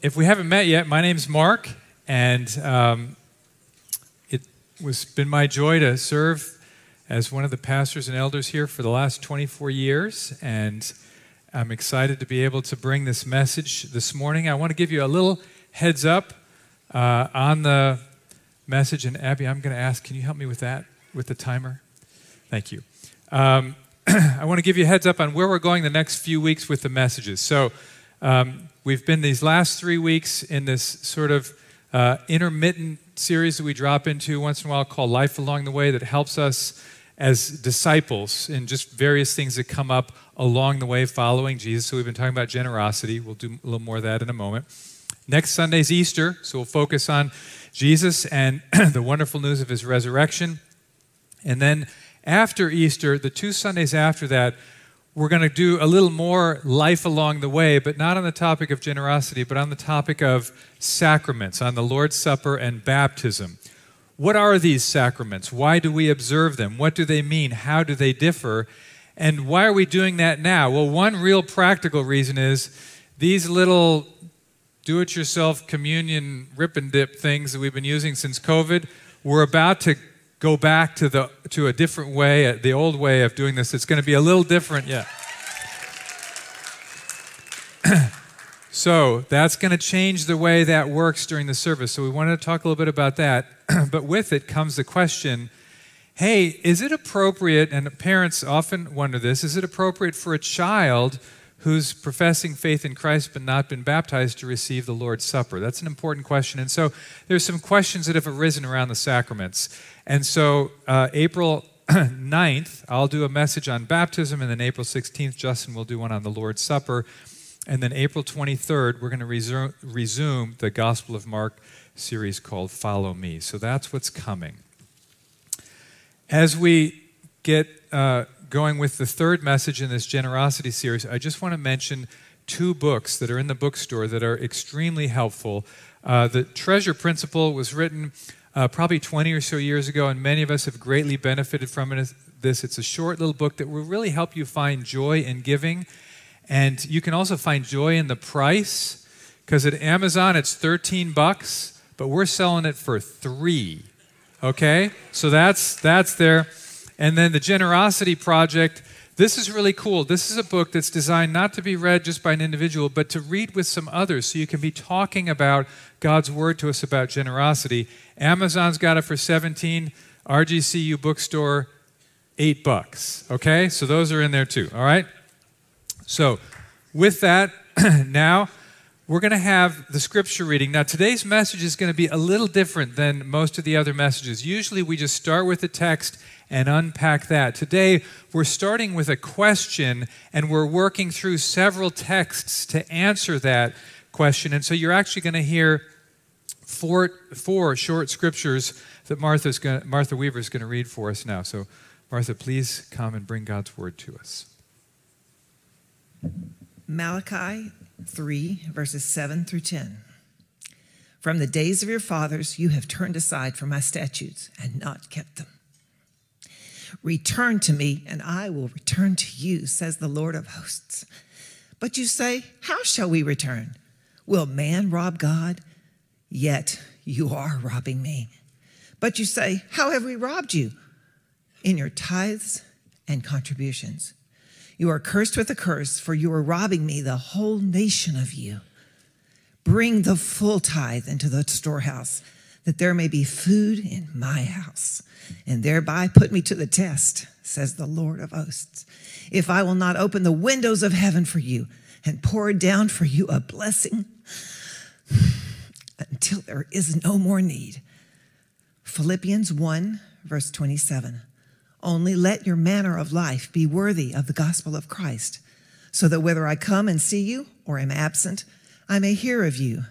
if we haven't met yet, my name's Mark, and um, it was been my joy to serve as one of the pastors and elders here for the last 24 years, and I'm excited to be able to bring this message this morning. I want to give you a little heads up uh, on the message, and Abby, I'm going to ask, can you help me with that, with the timer? Thank you. Um, I want to give you a heads up on where we're going the next few weeks with the messages. So. Um, We've been these last three weeks in this sort of uh, intermittent series that we drop into once in a while called Life Along the Way that helps us as disciples in just various things that come up along the way following Jesus. So we've been talking about generosity. We'll do a little more of that in a moment. Next Sunday's Easter, so we'll focus on Jesus and the wonderful news of his resurrection. And then after Easter, the two Sundays after that, we're going to do a little more life along the way, but not on the topic of generosity, but on the topic of sacraments, on the Lord's Supper and baptism. What are these sacraments? Why do we observe them? What do they mean? How do they differ? And why are we doing that now? Well, one real practical reason is these little do it yourself communion rip and dip things that we've been using since COVID, we're about to go back to, the, to a different way, uh, the old way of doing this. It's going to be a little different, yeah. so that's going to change the way that works during the service. So we wanted to talk a little bit about that. but with it comes the question hey, is it appropriate, and parents often wonder this, is it appropriate for a child who's professing faith in Christ but not been baptized to receive the Lord's Supper? That's an important question. And so there's some questions that have arisen around the sacraments. And so uh, April 9th, I'll do a message on baptism, and then April 16th, Justin will do one on the Lord's Supper. And then April 23rd, we're going to resume, resume the Gospel of Mark series called Follow Me. So that's what's coming. As we get uh, going with the third message in this generosity series, I just want to mention two books that are in the bookstore that are extremely helpful. Uh, the Treasure Principle was written uh, probably 20 or so years ago, and many of us have greatly benefited from it. This it's a short little book that will really help you find joy in giving, and you can also find joy in the price because at Amazon it's 13 bucks, but we're selling it for three. Okay, so that's that's there. And then the Generosity Project, this is really cool. This is a book that's designed not to be read just by an individual, but to read with some others. So you can be talking about God's word to us about generosity. Amazon's got it for 17, RGCU bookstore 8 bucks. Okay? So those are in there too, all right? So, with that, now we're going to have the scripture reading. Now, today's message is going to be a little different than most of the other messages. Usually, we just start with the text and unpack that. Today, we're starting with a question and we're working through several texts to answer that question. And so, you're actually going to hear four, four short scriptures that Martha's gonna, Martha Weaver is going to read for us now. So, Martha, please come and bring God's word to us. Malachi 3, verses 7 through 10. From the days of your fathers, you have turned aside from my statutes and not kept them. Return to me, and I will return to you, says the Lord of hosts. But you say, How shall we return? Will man rob God? Yet you are robbing me. But you say, How have we robbed you? In your tithes and contributions. You are cursed with a curse, for you are robbing me, the whole nation of you. Bring the full tithe into the storehouse, that there may be food in my house, and thereby put me to the test, says the Lord of hosts. If I will not open the windows of heaven for you and pour down for you a blessing until there is no more need. Philippians 1, verse 27. Only let your manner of life be worthy of the gospel of Christ, so that whether I come and see you or am absent, I may hear of you,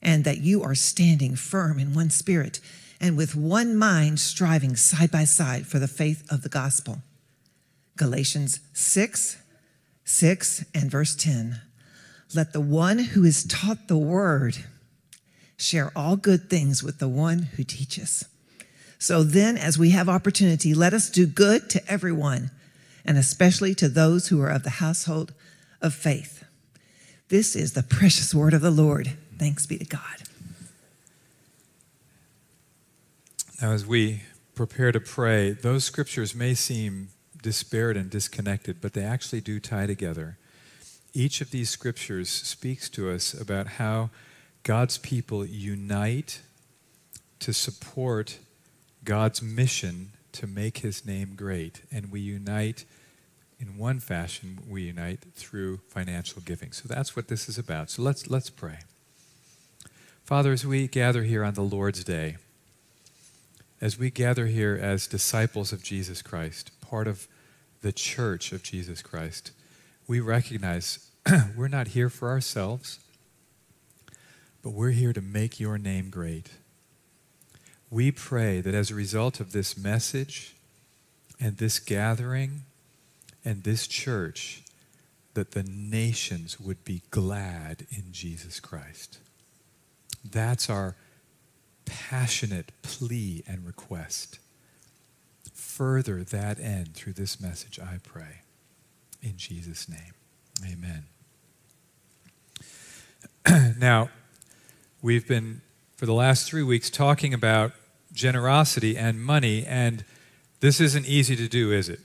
and that you are standing firm in one spirit and with one mind striving side by side for the faith of the gospel. Galatians 6, 6 and verse 10. Let the one who is taught the word share all good things with the one who teaches. So then, as we have opportunity, let us do good to everyone, and especially to those who are of the household of faith. This is the precious word of the Lord. Thanks be to God. Now, as we prepare to pray, those scriptures may seem disparate and disconnected, but they actually do tie together. Each of these scriptures speaks to us about how God's people unite to support God's mission to make his name great. And we unite in one fashion, we unite through financial giving. So that's what this is about. So let's, let's pray. Father, as we gather here on the Lord's Day, as we gather here as disciples of Jesus Christ, part of the church of Jesus Christ, we recognize we're not here for ourselves, but we're here to make your name great. We pray that as a result of this message and this gathering and this church, that the nations would be glad in Jesus Christ. That's our passionate plea and request. Further that end through this message, I pray. In Jesus' name, amen. now, we've been, for the last three weeks, talking about generosity and money, and this isn't easy to do, is it?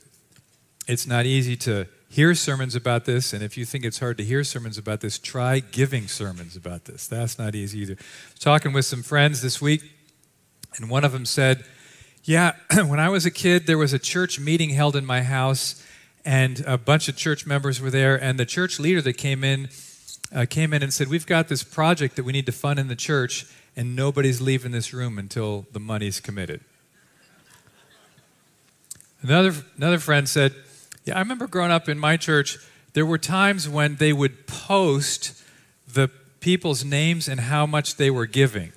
It's not easy to hear sermons about this, and if you think it's hard to hear sermons about this, try giving sermons about this. That's not easy either. talking with some friends this week, and one of them said, Yeah, when I was a kid, there was a church meeting held in my house, and a bunch of church members were there, and the church leader that came in uh, came in and said, We've got this project that we need to fund in the church, and nobody's leaving this room until the money's committed. Another, another friend said, yeah, I remember growing up in my church, there were times when they would post the people's names and how much they were giving.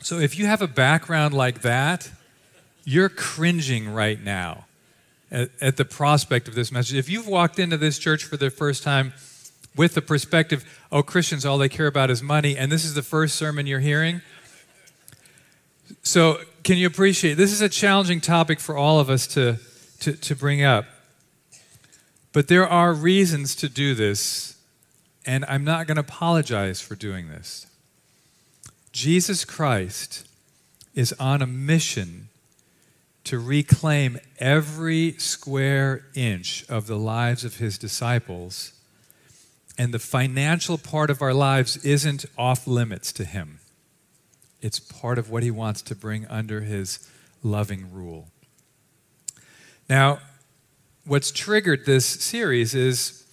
So if you have a background like that, you're cringing right now at, at, the prospect of this message. If you've walked into this church for the first time with the perspective, oh, Christians, all they care about is money, and this is the first sermon you're hearing. So, can you appreciate this is a challenging topic for all of us to to, to bring up. But there are reasons to do this, and I'm not going to apologize for doing this. Jesus Christ is on a mission to reclaim every square inch of the lives of his disciples, and the financial part of our lives isn't off limits to him. It's part of what he wants to bring under his loving rule. Now, what's triggered this series is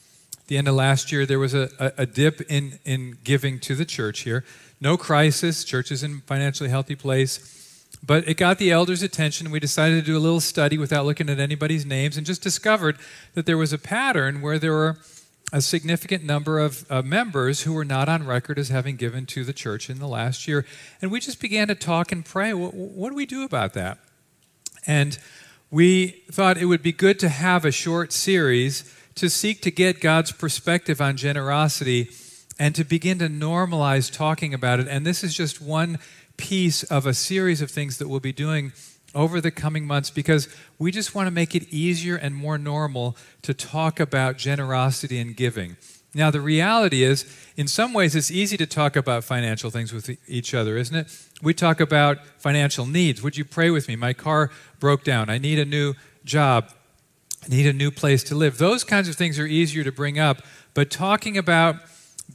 the end of last year, there was a, a, a, dip in, in giving to the church here. No crisis, church is in financially healthy place. But it got the elders' attention. We decided to do a little study without looking at anybody's names and just discovered that there was a pattern where there were a significant number of uh, members who were not on record as having given to the church in the last year. And we just began to talk and pray. What, what do we do about that? And we thought it would be good to have a short series to seek to get God's perspective on generosity and to begin to normalize talking about it. And this is just one piece of a series of things that we'll be doing over the coming months because we just want to make it easier and more normal to talk about generosity and giving. Now, the reality is, in some ways, it's easy to talk about financial things with each other, isn't it? We talk about financial needs. Would you pray with me? My car broke down. I need a new job. I need a new place to live. Those kinds of things are easier to bring up. But talking about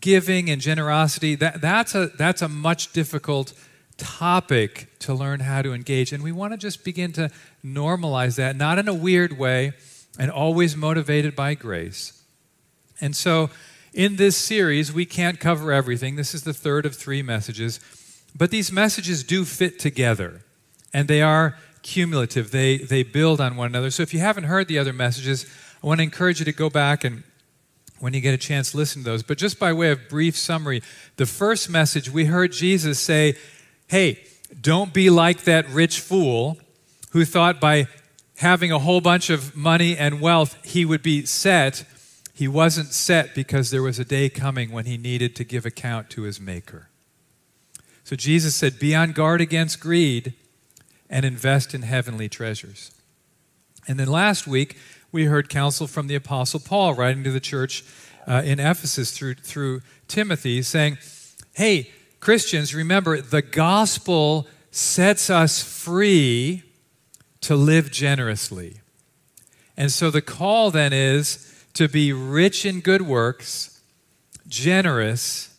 giving and generosity, that, that's, a, that's a much difficult topic to learn how to engage. And we want to just begin to normalize that, not in a weird way, and always motivated by grace. And so, in this series, we can't cover everything. This is the third of three messages. But these messages do fit together, and they are cumulative. They, they build on one another. So, if you haven't heard the other messages, I want to encourage you to go back and when you get a chance, listen to those. But just by way of brief summary, the first message we heard Jesus say, Hey, don't be like that rich fool who thought by having a whole bunch of money and wealth he would be set he wasn't set because there was a day coming when he needed to give account to his Maker. So Jesus said, Be on guard against greed and invest in heavenly treasures. And then last week, we heard counsel from the Apostle Paul writing to the church uh, in Ephesus through, through Timothy, saying, Hey, Christians, remember, the gospel sets us free to live generously. And so the call then is to be rich in good works, generous,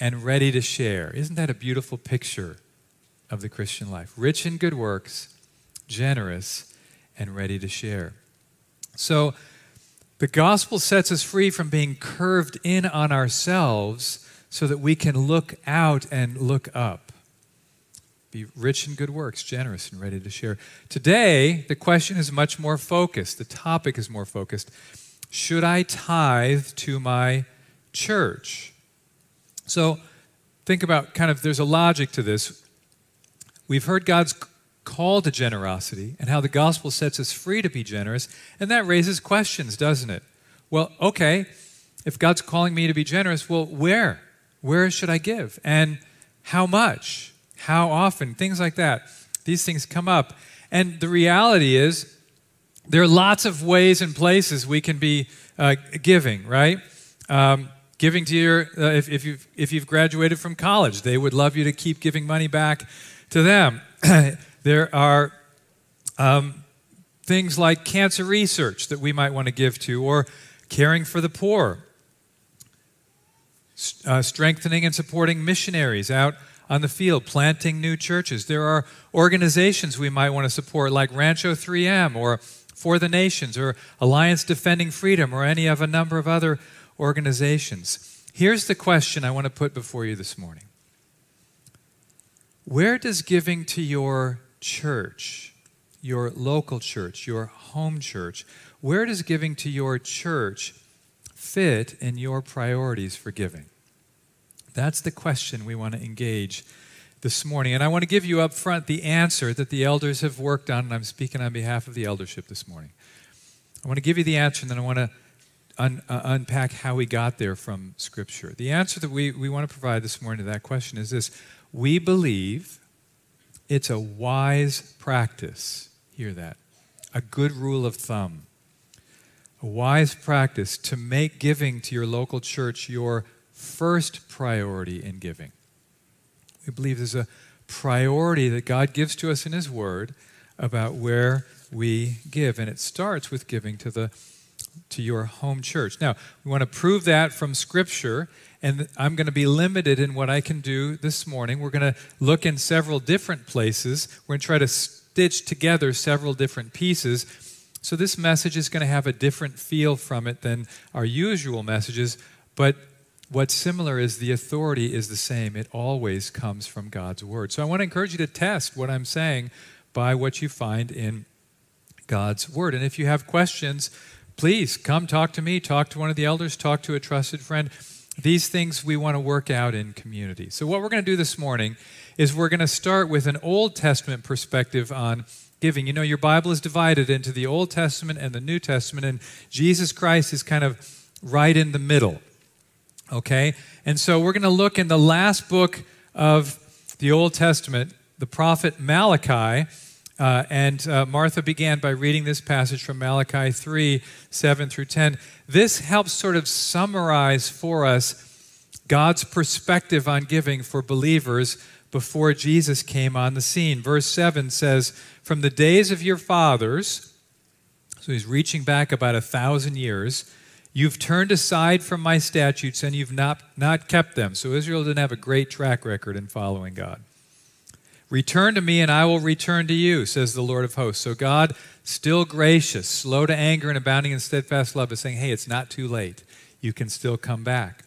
and ready to share. Isn't that a beautiful picture of the Christian life? Rich in good works, generous, and ready to share. So the gospel sets us free from being curved in on ourselves so that we can look out and look up. Be rich in good works, generous, and ready to share. Today, the question is much more focused. The topic is more focused. Should I tithe to my church? So, think about kind of there's a logic to this. We've heard God's call to generosity and how the gospel sets us free to be generous, and that raises questions, doesn't it? Well, okay, if God's calling me to be generous, well, where? Where should I give? And how much? How often? Things like that. These things come up. And the reality is, there are lots of ways and places we can be uh, giving, right? Um, giving to your, uh, if, if, you've, if you've graduated from college, they would love you to keep giving money back to them. there are um, things like cancer research that we might want to give to, or caring for the poor, uh, strengthening and supporting missionaries out on the field, planting new churches. There are organizations we might want to support, like Rancho 3M or For the Nations or Alliance Defending Freedom or any of a number of other organizations. Here's the question I want to put before you this morning Where does giving to your church, your local church, your home church, where does giving to your church fit in your priorities for giving? That's the question we want to engage this morning. And I want to give you up front the answer that the elders have worked on, and I'm speaking on behalf of the eldership this morning. I want to give you the answer, and then I want to un, uh, unpack how we got there from Scripture. The answer that we, we want to provide this morning to that question is this We believe it's a wise practice. Hear that. A good rule of thumb. A wise practice to make giving to your local church your first priority in giving. We believe there's a priority that God gives to us in His Word about where we give, and it starts with giving to the to your home church. Now, we want to prove that from Scripture, and I'm going to be limited in what I can do this morning. We're going to look in several different places. We're going to try to stitch together several different pieces. So, this message is going to have a different feel from it than our usual messages, but what's similar is the authority is the same. It always comes from God's word. So I want to encourage you to test what I'm saying by what you find in God's word. And if you have questions, please come talk to me, talk to one of the elders, talk to a trusted friend. These things we want to work out in community. So, what we're going to do this morning is we're going to start with an Old Testament perspective on giving. You know, your Bible is divided into the Old Testament and the New Testament, and Jesus Christ is kind of right in the middle. Okay? And so we're going to look in the last book of the Old Testament, the prophet Malachi. Uh, and uh, Martha began by reading this passage from Malachi 3 7 through 10. This helps sort of summarize for us God's perspective on giving for believers before Jesus came on the scene. Verse 7 says, From the days of your fathers, so he's reaching back about a thousand years, You've turned aside from my statutes and you've not, not kept them. So Israel didn't have a great track record in following God. Return to me and I will return to you, says the Lord of hosts. So God, still gracious, slow to anger, and abounding in steadfast love, is saying, hey, it's not too late. You can still come back.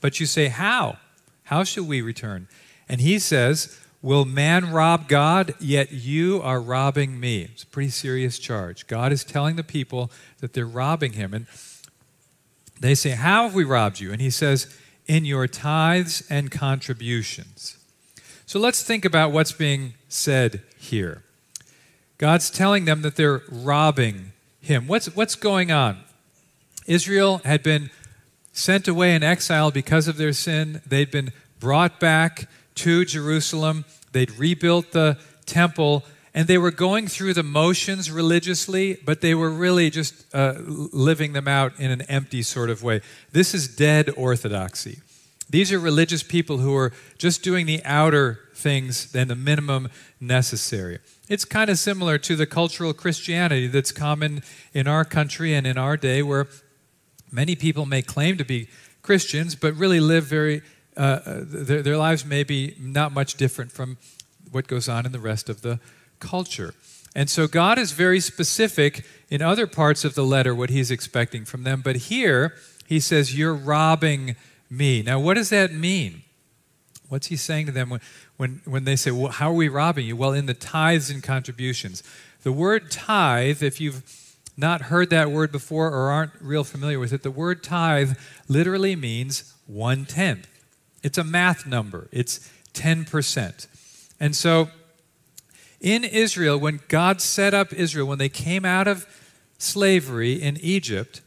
But you say, how? How should we return? And he says, Will man rob God? Yet you are robbing me. It's a pretty serious charge. God is telling the people that they're robbing him. And they say, How have we robbed you? And he says, In your tithes and contributions. So let's think about what's being said here. God's telling them that they're robbing him. What's, what's going on? Israel had been sent away in exile because of their sin. They'd been brought back to Jerusalem. They'd rebuilt the temple. And they were going through the motions religiously, but they were really just uh, living them out in an empty sort of way. This is dead orthodoxy. These are religious people who are just doing the outer things than the minimum necessary. It's kind of similar to the cultural Christianity that's common in our country and in our day, where many people may claim to be Christians, but really live very, uh, uh their, their lives may be not much different from what goes on in the rest of the culture. And so God is very specific in other parts of the letter what he's expecting from them. But here, he says, You're robbing me. Now, what does that mean? What's he saying to them when, when, when they say, Well, how are we robbing you? Well, in the tithes and contributions. The word tithe, if you've not heard that word before or aren't real familiar with it, the word tithe literally means one tenth. It's a math number, it's 10%. And so in Israel, when God set up Israel, when they came out of slavery in Egypt,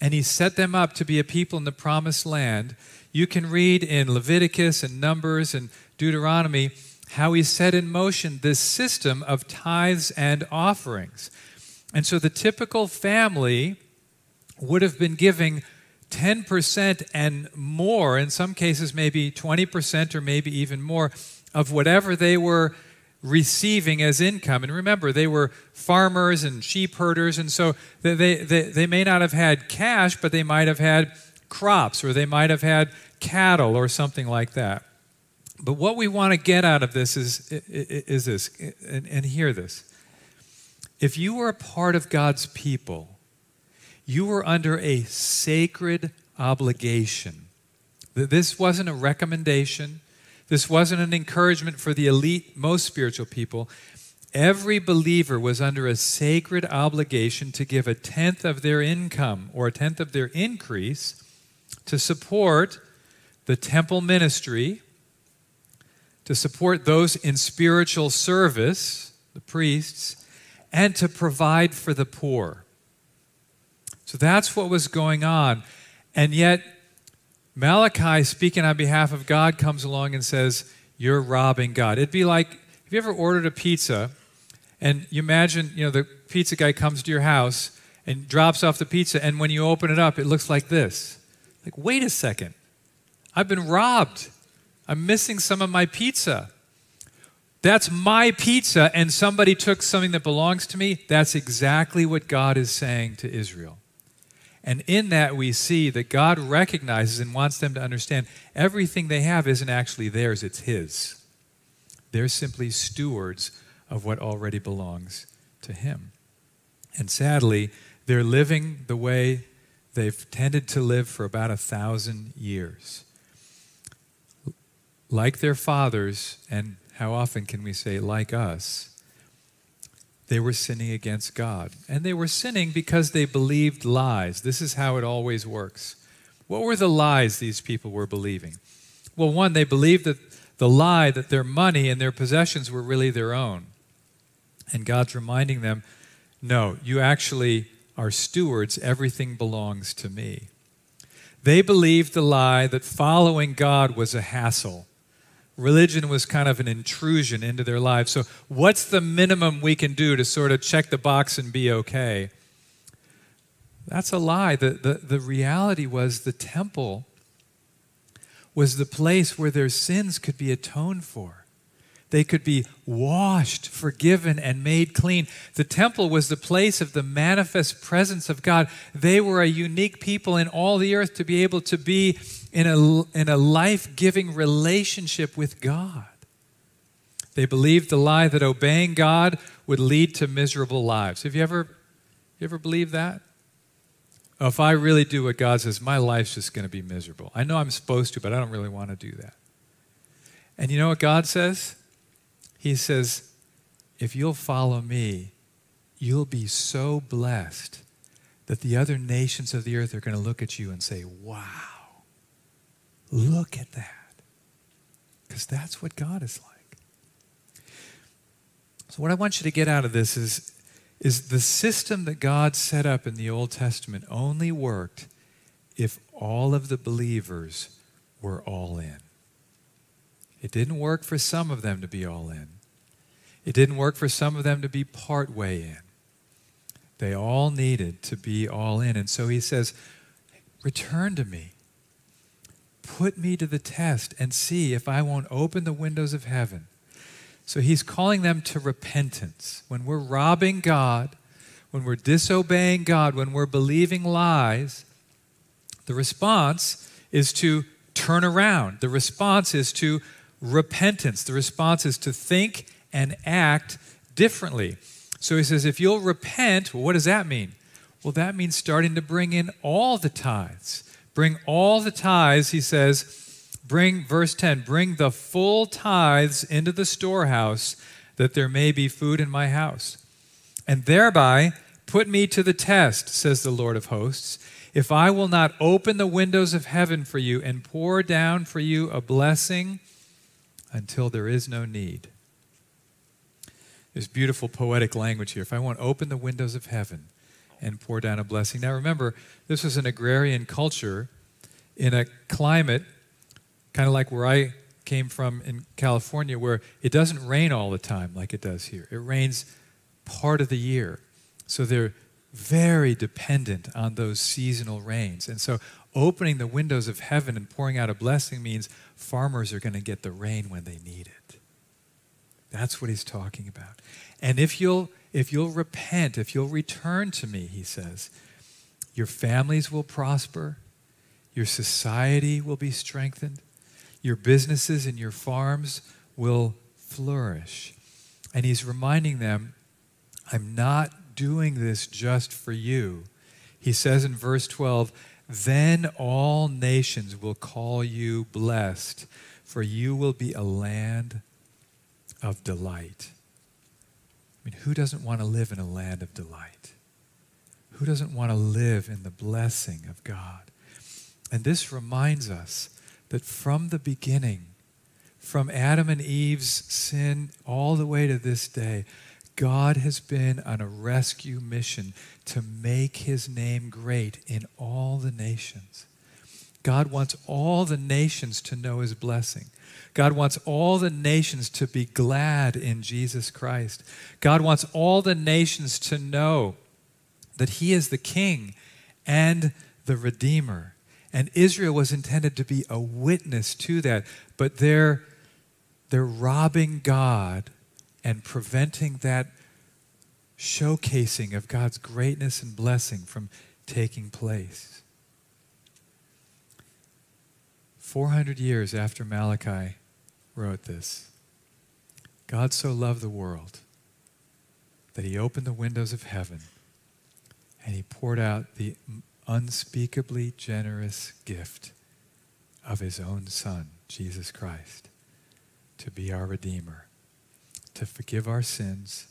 and he set them up to be a people in the promised land, you can read in Leviticus and Numbers and Deuteronomy how he set in motion this system of tithes and offerings. And so the typical family would have been giving 10% and more, in some cases, maybe 20% or maybe even more, of whatever they were receiving as income. And remember, they were farmers and sheep herders, and so they, they, they may not have had cash, but they might have had crops or they might have had cattle or something like that. But what we want to get out of this is, is this, and, and hear this. If you were a part of God's people, you were under a sacred obligation. This wasn't a recommendation. This wasn't an encouragement for the elite, most spiritual people. Every believer was under a sacred obligation to give a tenth of their income or a tenth of their increase to support the temple ministry, to support those in spiritual service, the priests, and to provide for the poor. So that's what was going on. And yet, Malachi, speaking on behalf of God, comes along and says, You're robbing God. It'd be like, have you ever ordered a pizza and you imagine, you know, the pizza guy comes to your house and drops off the pizza, and when you open it up, it looks like this. Like, wait a second. I've been robbed. I'm missing some of my pizza. That's my pizza, and somebody took something that belongs to me. That's exactly what God is saying to Israel. And in that, we see that God recognizes and wants them to understand everything they have isn't actually theirs, it's His. They're simply stewards of what already belongs to Him. And sadly, they're living the way they've tended to live for about a thousand years. Like their fathers, and how often can we say, like us, they were sinning against God. And they were sinning because they believed lies. This is how it always works. What were the lies these people were believing? Well, one, they believed that the lie that their money and their possessions were really their own. And God's reminding them, no, you actually are stewards. Everything belongs to me. They believed the lie that following God was a hassle religion was kind of an intrusion into their lives. So, what's the minimum we can do to sort of check the box and be okay? That's a lie. The, the, the reality was the temple was the place where their sins could be atoned for. They could be washed, forgiven, and made clean. The temple was the place of the manifest presence of God. They were a unique people in all the earth to be able to be in a, in a life giving relationship with God. They believed the lie that obeying God would lead to miserable lives. Have you ever, you ever believed that? Oh, if I really do what God says, my life's just going to be miserable. I know I'm supposed to, but I don't really want to do that. And you know what God says? He says, if you'll follow me, you'll be so blessed that the other nations of the earth are going to look at you and say, wow, look at that. Because that's what God is like. So, what I want you to get out of this is, is the system that God set up in the Old Testament only worked if all of the believers were all in. It didn't work for some of them to be all in. It didn't work for some of them to be part way in. They all needed to be all in. And so he says, Return to me. Put me to the test and see if I won't open the windows of heaven. So he's calling them to repentance. When we're robbing God, when we're disobeying God, when we're believing lies, the response is to turn around. The response is to repentance. The response is to think and act differently. So he says, if you'll repent, well, what does that mean? Well, that means starting to bring in all the tithes. Bring all the tithes, he says, bring, verse 10, bring the full tithes into the storehouse that there may be food in my house. And thereby put me to the test, says the Lord of hosts, if I will not open the windows of heaven for you and pour down for you a blessing until there is no need. There's beautiful poetic language here. If I won't open the windows of heaven and pour down a blessing. Now remember, this was an agrarian culture in a climate kind of like where I came from in California, where it doesn't rain all the time like it does here. It rains part of the year. So they're very dependent on those seasonal rains. And so opening the windows of heaven and pouring out a blessing means farmers are going to get the rain when they need it. That's what he's talking about. And if you'll if you'll repent, if you'll return to me, he says, your families will prosper, your society will be strengthened, your businesses and your farms will flourish. And he's reminding them, I'm not doing this just for you. He says in verse 12, then all nations will call you blessed, for you will be a land of delight. I mean, who doesn't want to live in a land of delight? Who doesn't want to live in the blessing of God? And this reminds us that from the beginning, from Adam and Eve's sin all the way to this day, God has been on a rescue mission to make his name great in all the nations. God wants all the nations to know his blessing. God wants all the nations to be glad in Jesus Christ. God wants all the nations to know that He is the King and the Redeemer. And Israel was intended to be a witness to that, but they're, they're robbing God and preventing that showcasing of God's greatness and blessing from taking place. 400 years after Malachi, wrote this. God so loved the world that he opened the windows of heaven and he poured out the unspeakably generous gift of his own Son, Jesus Christ, to be our Redeemer, to forgive our sins,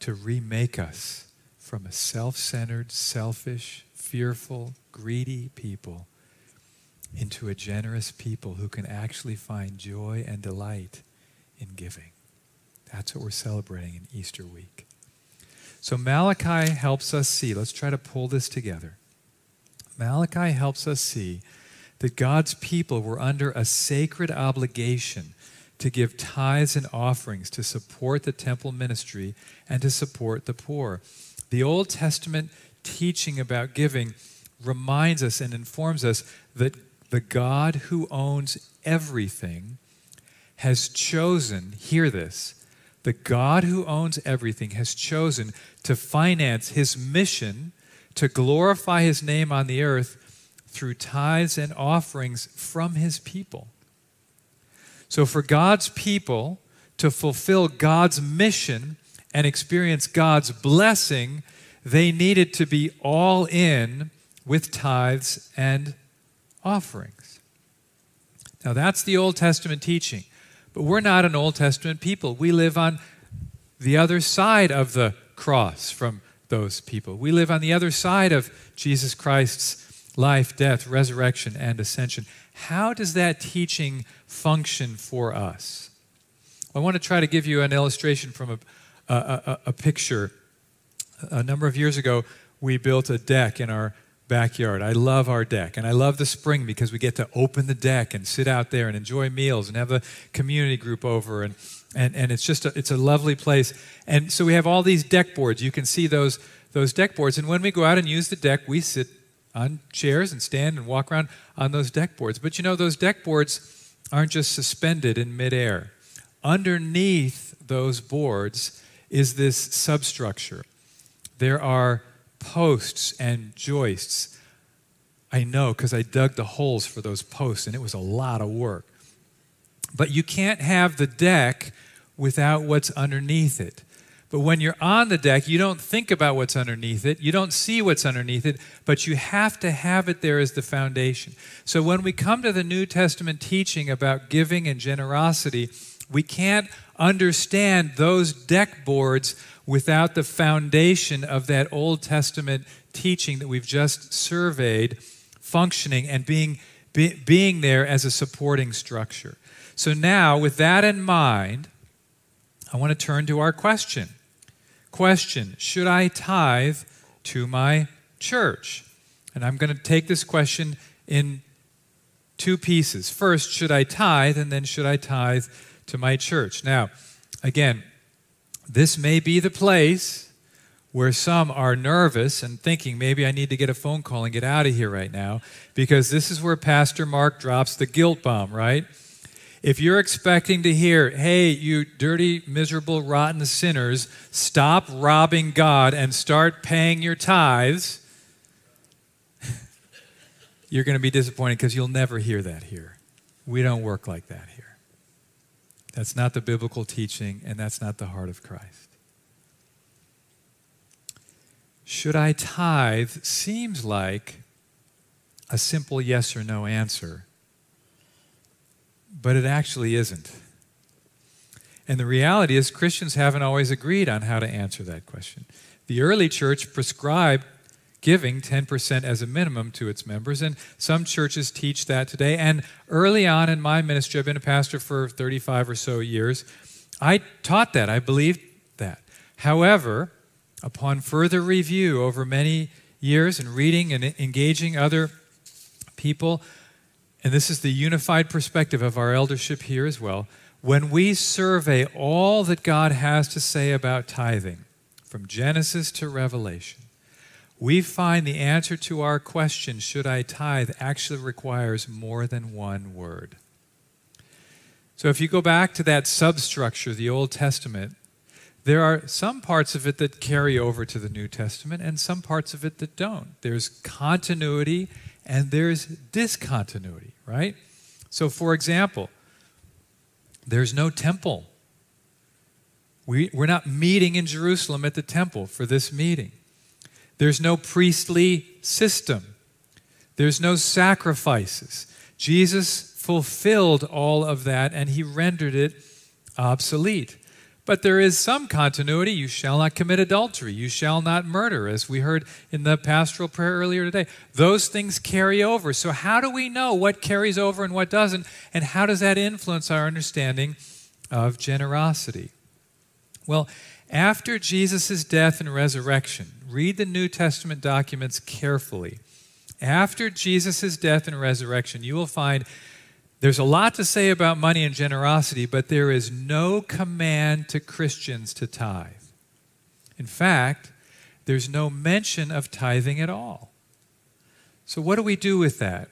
to remake us from a self centered, selfish, fearful, greedy people into a generous people who can actually find joy and delight in giving. That's what we're celebrating in Easter week. So Malachi helps us see, let's try to pull this together. Malachi helps us see that God's people were under a sacred obligation to give tithes and offerings to support the temple ministry and to support the poor. The Old Testament teaching about giving reminds us and informs us that the God who owns everything has chosen, hear this, the God who owns everything has chosen to finance his mission to glorify his name on the earth through tithes and offerings from his people. So, for God's people to fulfill God's mission and experience God's blessing, they needed to be all in with tithes and offerings. Now, that's the Old Testament teaching. But we're not an Old Testament people. We live on the other side of the cross from those people. We live on the other side of Jesus Christ's life, death, resurrection, and ascension. How does that teaching function for us? I want to try to give you an illustration from a, a, a, a picture. A number of years ago, we built a deck in our backyard. I love our deck. And I love the spring because we get to open the deck and sit out there and enjoy meals and have a community group over. And, and, and it's just a, it's a lovely place. And so we have all these deck boards. You can see those, those deck boards. And when we go out and use the deck, we sit on chairs and stand and walk around on those deck boards. But you know, those deck boards aren't just suspended in midair. Underneath those boards is this substructure. There are posts and joists. I know because I dug the holes for those posts and it was a lot of work. But you can't have the deck without what's underneath it. But when you're on the deck, you don't think about what's underneath it. You don't see what's underneath it, but you have to have it there as the foundation. So when we come to the New Testament teaching about giving and generosity, we can't understand those deck boards without the foundation of that Old Testament teaching that we've just surveyed functioning and being, be, being there as a supporting structure. So now, with that in mind, I want to turn to our question. Question Should I tithe to my church? And I'm going to take this question in two pieces. First, should I tithe? And then, should I tithe to my church? Now, again, this may be the place where some are nervous and thinking maybe I need to get a phone call and get out of here right now because this is where Pastor Mark drops the guilt bomb, right? If you're expecting to hear, hey, you dirty, miserable, rotten sinners, stop robbing God and start paying your tithes, you're going to be disappointed because you'll never hear that here. We don't work like that here. That's not the biblical teaching, and that's not the heart of Christ. Should I tithe seems like a simple yes or no answer, but it actually isn't. And the reality is, Christians haven't always agreed on how to answer that question. The early church prescribed giving 10% as a minimum to its members. And some churches teach that today. And early on in my ministry, I've been a pastor for 35 or so years, I taught that. I believed that. However, upon further review over many years and reading and engaging other people, and this is the unified perspective of our eldership here as well, when we survey all that God has to say about tithing, from Genesis to Revelation, we find the answer to our question, should I tithe, actually requires more than one word. So if you go back to that substructure, the Old Testament, there are some parts of it that carry over to the New Testament and some parts of it that don't. There's continuity and there's discontinuity, right? So, for example, there's no temple. We, we're not meeting in Jerusalem at the temple for this meeting. There's no priestly system, there's no sacrifices. Jesus fulfilled all of that and he rendered it obsolete. But there is some continuity. You shall not commit adultery. You shall not murder, as we heard in the pastoral prayer earlier today. Those things carry over. So, how do we know what carries over and what doesn't? And how does that influence our understanding of generosity? Well, after Jesus' death and resurrection, read the New Testament documents carefully. After Jesus' death and resurrection, you will find there's a lot to say about money and generosity, but there is no command to Christians to tithe. In fact, there's no mention of tithing at all. So, what do we do with that?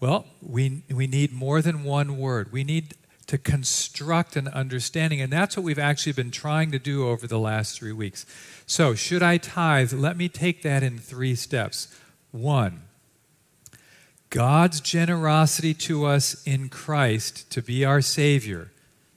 Well, we, we need more than one word. We need to construct an understanding. And that's what we've actually been trying to do over the last three weeks. So, should I tithe? Let me take that in three steps. One, God's generosity to us in Christ to be our Savior.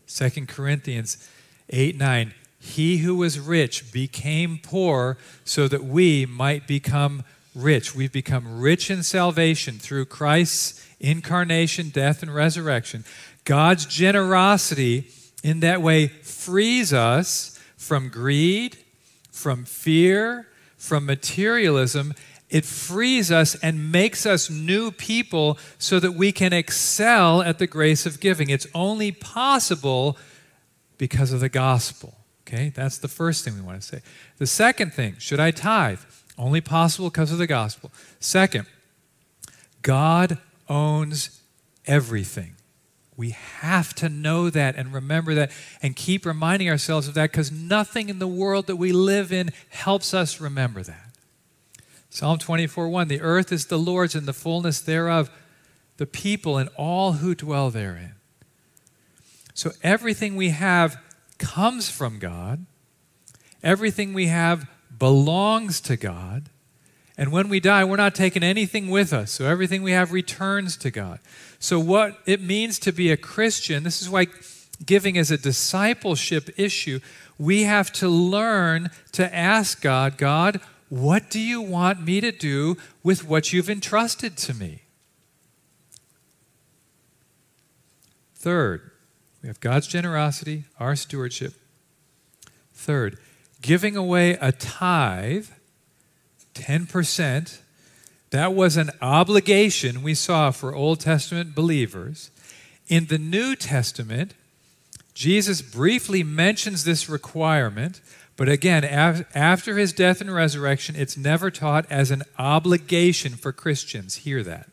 2 Corinthians 8 9. He who was rich became poor so that we might become rich. We've become rich in salvation through Christ's incarnation, death, and resurrection. God's generosity in that way frees us from greed, from fear, from materialism. It frees us and makes us new people so that we can excel at the grace of giving. It's only possible because of the gospel. Okay, that's the first thing we want to say. The second thing, should I tithe? Only possible because of the gospel. Second, God owns everything. We have to know that and remember that and keep reminding ourselves of that because nothing in the world that we live in helps us remember that. Psalm 24 1 The earth is the Lord's and the fullness thereof, the people and all who dwell therein. So everything we have comes from God, everything we have belongs to God. And when we die, we're not taking anything with us. So everything we have returns to God. So, what it means to be a Christian, this is why giving is a discipleship issue. We have to learn to ask God, God, what do you want me to do with what you've entrusted to me? Third, we have God's generosity, our stewardship. Third, giving away a tithe, 10%, that was an obligation we saw for Old Testament believers. In the New Testament, Jesus briefly mentions this requirement, but again, after his death and resurrection, it's never taught as an obligation for Christians. Hear that.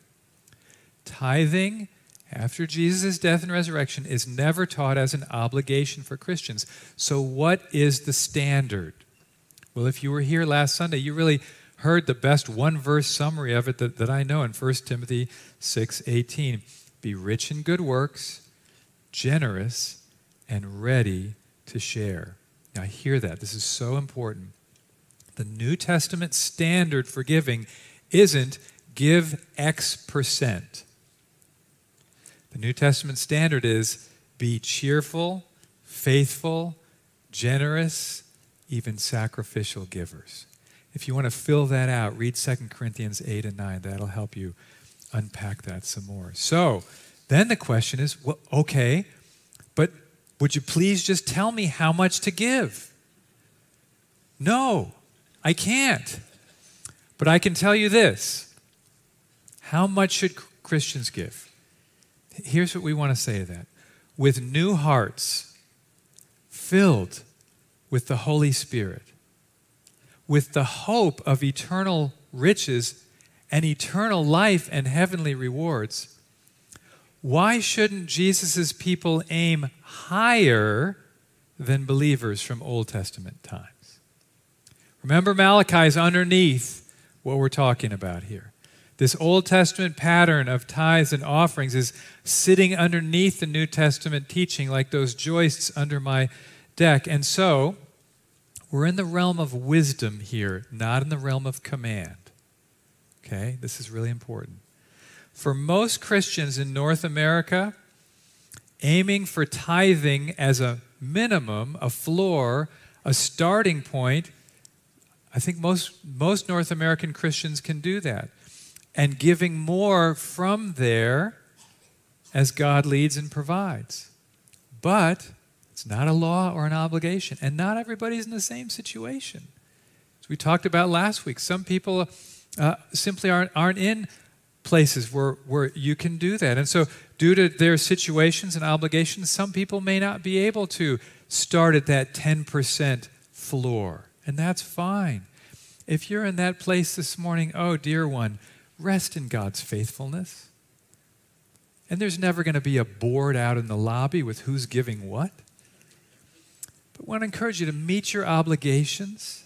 Tithing after Jesus' death and resurrection is never taught as an obligation for Christians. So, what is the standard? Well, if you were here last Sunday, you really heard the best one verse summary of it that, that I know in 1 Timothy 6 18. Be rich in good works, generous, and ready to share. Now, hear that. This is so important. The New Testament standard for giving isn't give X percent. The New Testament standard is be cheerful, faithful, generous, even sacrificial givers. If you want to fill that out, read 2 Corinthians 8 and 9. That'll help you unpack that some more. So, then the question is well, okay, but would you please just tell me how much to give? No, I can't. But I can tell you this how much should Christians give? Here's what we want to say to that with new hearts, filled with the Holy Spirit, with the hope of eternal riches and eternal life and heavenly rewards, why shouldn't Jesus' people aim higher than believers from Old Testament times? Remember, Malachi is underneath what we're talking about here. This Old Testament pattern of tithes and offerings is sitting underneath the New Testament teaching, like those joists under my deck. And so, we're in the realm of wisdom here, not in the realm of command. Okay? This is really important. For most Christians in North America, aiming for tithing as a minimum, a floor, a starting point, I think most, most North American Christians can do that. And giving more from there as God leads and provides. But it's not a law or an obligation. And not everybody's in the same situation. As we talked about last week, some people uh, simply aren't, aren't in places where, where you can do that. And so, due to their situations and obligations, some people may not be able to start at that 10% floor. And that's fine. If you're in that place this morning, oh, dear one, rest in God's faithfulness. And there's never going to be a board out in the lobby with who's giving what. Want to encourage you to meet your obligations,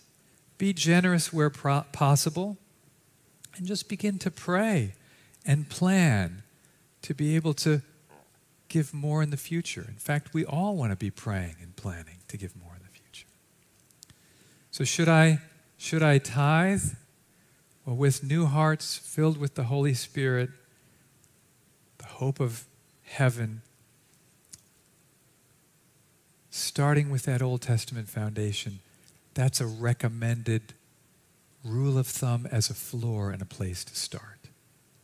be generous where pro- possible, and just begin to pray and plan to be able to give more in the future. In fact, we all want to be praying and planning to give more in the future. So should I should I tithe? Well, with new hearts filled with the Holy Spirit, the hope of heaven, starting with that Old Testament foundation, that's a recommended rule of thumb as a floor and a place to start.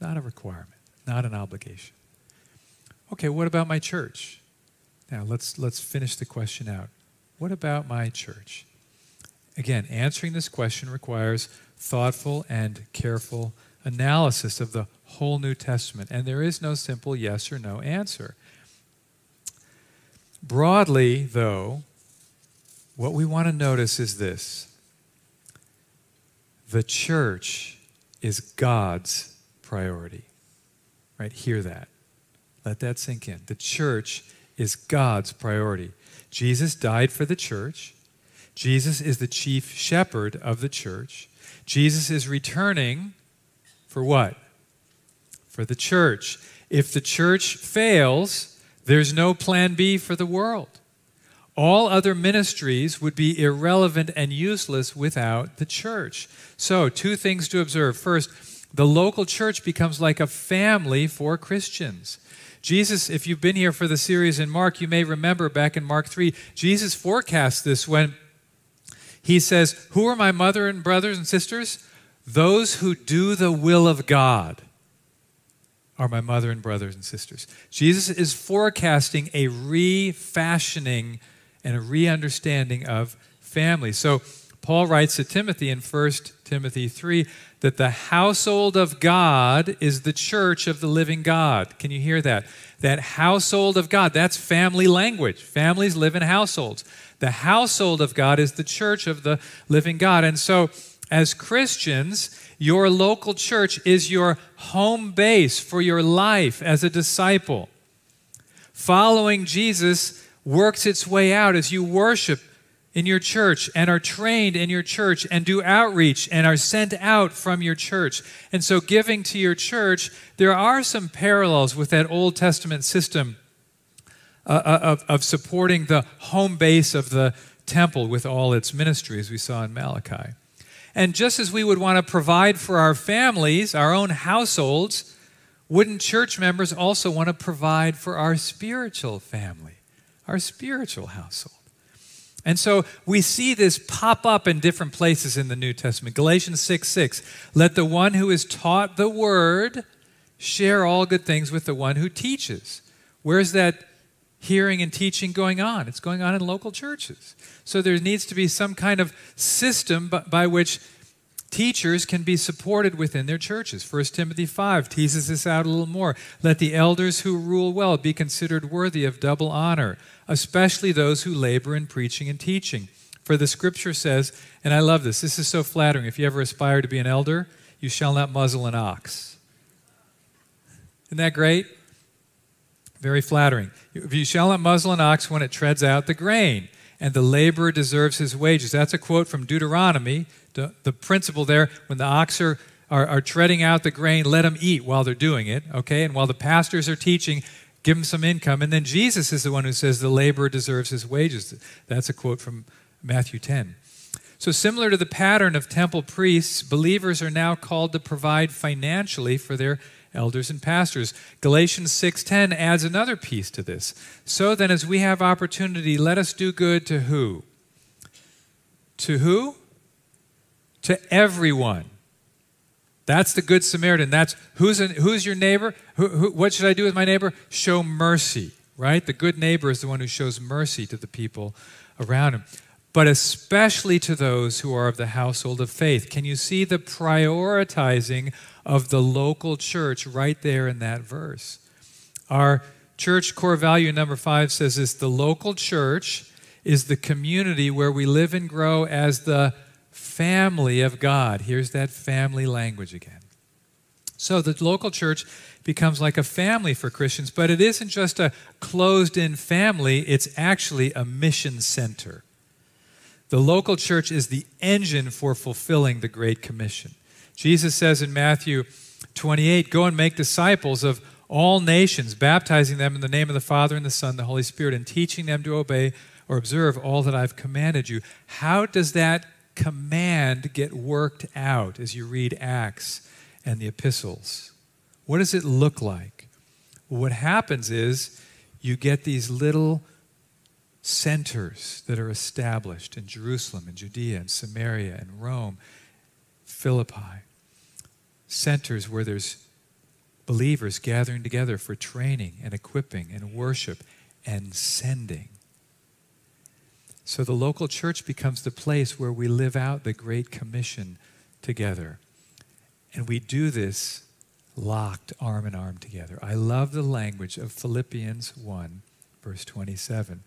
Not a requirement, not an obligation. Okay, what about my church? Now let's let's finish the question out. What about my church? Again, answering this question requires thoughtful and careful analysis of the whole New Testament, and there is no simple yes or no answer. Broadly, though, what we want to notice is this the church is God's priority. Right? Hear that. Let that sink in. The church is God's priority. Jesus died for the church. Jesus is the chief shepherd of the church. Jesus is returning for what? For the church. If the church fails, there's no plan B for the world. All other ministries would be irrelevant and useless without the church. So, two things to observe. First, the local church becomes like a family for Christians. Jesus, if you've been here for the series in Mark, you may remember back in Mark 3, Jesus forecasts this when he says, Who are my mother and brothers and sisters? Those who do the will of God are my mother and brothers and sisters. Jesus is forecasting a refashioning and a re understanding of family. So, Paul writes to Timothy in 1 Timothy 3 that the household of God is the church of the living God. Can you hear that? That household of God, that's family language. Families live in households. The household of God is the church of the living God. And so, as Christians, your local church is your home base for your life as a disciple. Following Jesus works its way out as you worship in your church and are trained in your church and do outreach and are sent out from your church. And so, giving to your church, there are some parallels with that Old Testament system uh, uh, of, of supporting the home base of the temple with all its ministries we saw in Malachi. And just as we would want to provide for our families, our own households, wouldn't church members also want to provide for our spiritual family, our spiritual household? And so we see this pop up in different places in the New Testament. Galatians 6 6. Let the one who is taught the word share all good things with the one who teaches. Where's that hearing and teaching going on. It's going on in local churches. So there needs to be some kind of system by, by which teachers can be supported within their churches. 1 Timothy 5 teases this out a little more. Let the elders who rule well be considered worthy of double honor, especially those who labor in preaching and teaching. For the scripture says, and I love this, this is so flattering. If you ever aspire to be an elder, you shall not muzzle an ox. Isn't that great? Very flattering. If you shall not muzzle an ox when it treads out the grain, and the laborer deserves his wages. That's a quote from Deuteronomy. The, the principle there, when the ox are, are, are treading out the grain, let them eat while they're doing it, okay? And while the pastors are teaching, give them some income. And then Jesus is the one who says the laborer deserves his wages. That's a quote from Matthew 10. So, similar to the pattern of temple priests, believers are now called to provide financially for their elders and pastors. Galatians 6:10 adds another piece to this. So then as we have opportunity, let us do good to who? To who? To everyone. That's the good Samaritan. That's who's in, who's your neighbor? Who, who, what should I do with my neighbor? Show mercy, right? The good neighbor is the one who shows mercy to the people around him but especially to those who are of the household of faith. Can you see the prioritizing of the local church right there in that verse? Our church core value number five says this the local church is the community where we live and grow as the family of God. Here's that family language again. So the local church becomes like a family for Christians, but it isn't just a closed in family, it's actually a mission center. The local church is the engine for fulfilling the Great Commission. Jesus says in Matthew 28 Go and make disciples of all nations, baptizing them in the name of the Father and the Son and the Holy Spirit, and teaching them to obey or observe all that I've commanded you. How does that command get worked out as you read Acts and the epistles? What does it look like? What happens is you get these little centers that are established in Jerusalem and Judea and Samaria and Rome, Philippi. Centers where there's believers gathering together for training and equipping and worship and sending. So the local church becomes the place where we live out the Great Commission together. And we do this locked arm in arm together. I love the language of Philippians 1, verse 27.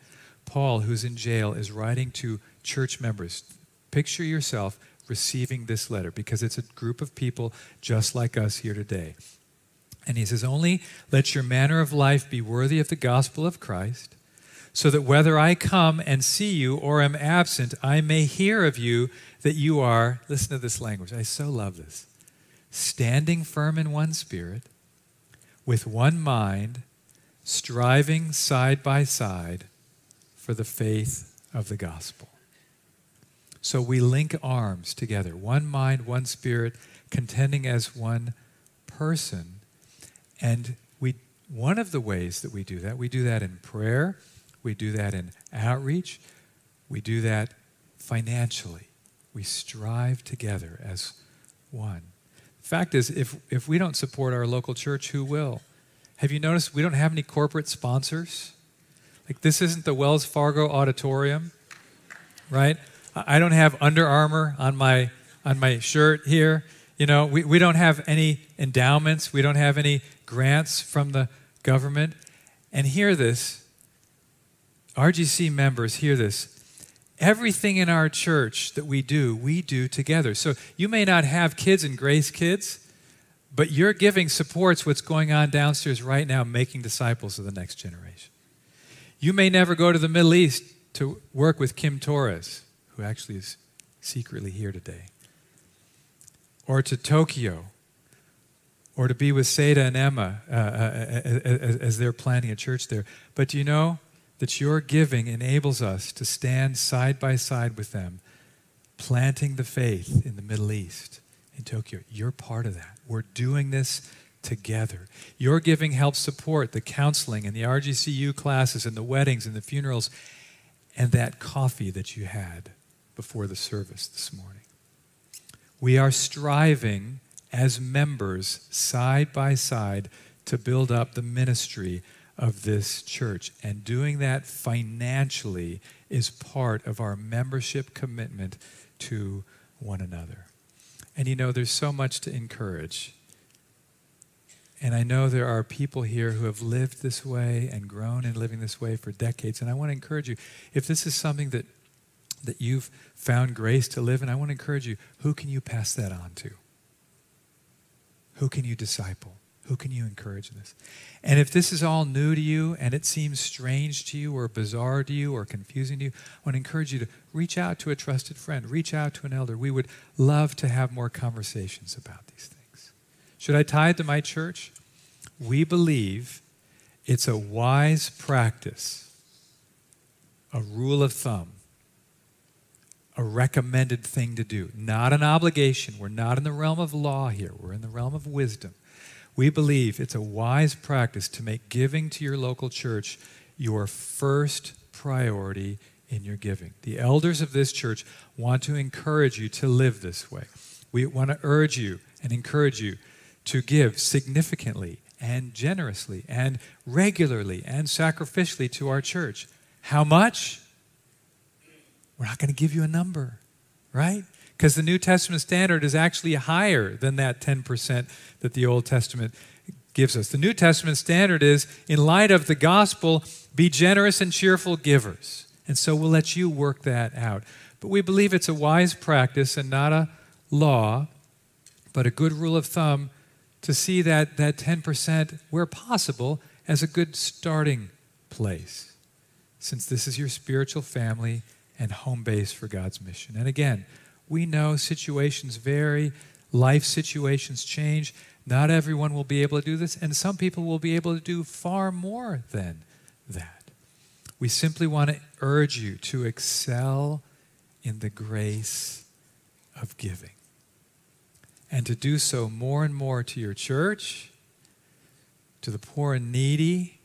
Paul, who's in jail, is writing to church members. Picture yourself receiving this letter because it's a group of people just like us here today. And he says, Only let your manner of life be worthy of the gospel of Christ, so that whether I come and see you or am absent, I may hear of you that you are, listen to this language, I so love this, standing firm in one spirit, with one mind, striving side by side for the faith of the gospel. So we link arms together, one mind, one spirit, contending as one person. And we one of the ways that we do that, we do that in prayer, we do that in outreach, we do that financially. We strive together as one. Fact is, if, if we don't support our local church, who will? Have you noticed we don't have any corporate sponsors? Like, this isn't the Wells Fargo Auditorium, right? I don't have Under Armour on my on my shirt here. You know, we, we don't have any endowments. We don't have any grants from the government. And hear this. RGC members, hear this. Everything in our church that we do, we do together. So you may not have kids and Grace Kids, but your giving supports what's going on downstairs right now, making disciples of the next generation. You may never go to the Middle East to work with Kim Torres who actually is secretly here today, or to Tokyo, or to be with Seda and Emma uh, uh, as, as they're planning a church there. But do you know that your giving enables us to stand side by side with them, planting the faith in the Middle East, in Tokyo? You're part of that. We're doing this together. Your giving helps support the counseling and the RGCU classes and the weddings and the funerals and that coffee that you had before the service this morning. We are striving as members, side by side, to build up the ministry of this church. And doing that financially is part of our membership commitment to one another. And you know, there's so much to encourage. And I know there are people here who have lived this way and grown in living this way for decades. And I want to encourage you if this is something that that you've found grace to live in, I want to encourage you who can you pass that on to? Who can you disciple? Who can you encourage this? And if this is all new to you and it seems strange to you or bizarre to you or confusing to you, I want to encourage you to reach out to a trusted friend, reach out to an elder. We would love to have more conversations about these things. Should I tithe to my church? We believe it's a wise practice, a rule of thumb a recommended thing to do, not an obligation. We're not in the realm of law here, we're in the realm of wisdom. We believe it's a wise practice to make giving to your local church your first priority in your giving. The elders of this church want to encourage you to live this way. We want to urge you and encourage you to give significantly and generously and regularly and sacrificially to our church. How much? We're not going to give you a number, right? Because the New Testament standard is actually higher than that 10% that the Old Testament gives us. The New Testament standard is, in light of the gospel, be generous and cheerful givers. And so we'll let you work that out. But we believe it's a wise practice and not a law, but a good rule of thumb to see that, that 10%, where possible, as a good starting place. Since this is your spiritual family and home base for God's mission. And again, we know situations vary, life situations change. Not everyone will be able to do this, and some people will be able to do far more than that. We simply want to urge you to excel in the grace of giving and to do so more and more to your church, to the poor and needy,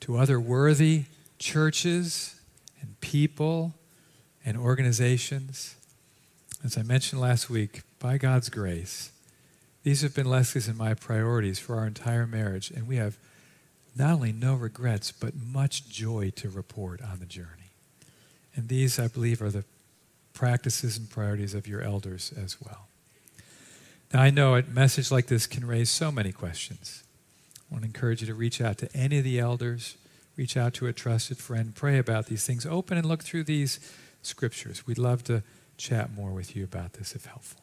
to other worthy churches and people and organizations. As I mentioned last week, by God's grace, these have been Leslie's and my priorities for our entire marriage, and we have not only no regrets, but much joy to report on the journey. And these, I believe, are the practices and priorities of your elders as well. Now, I know a message like this can raise so many questions. I want to encourage you to reach out to any of the elders, reach out to a trusted friend, pray about these things, open and look through these scriptures. We'd love to chat more with you about this if helpful.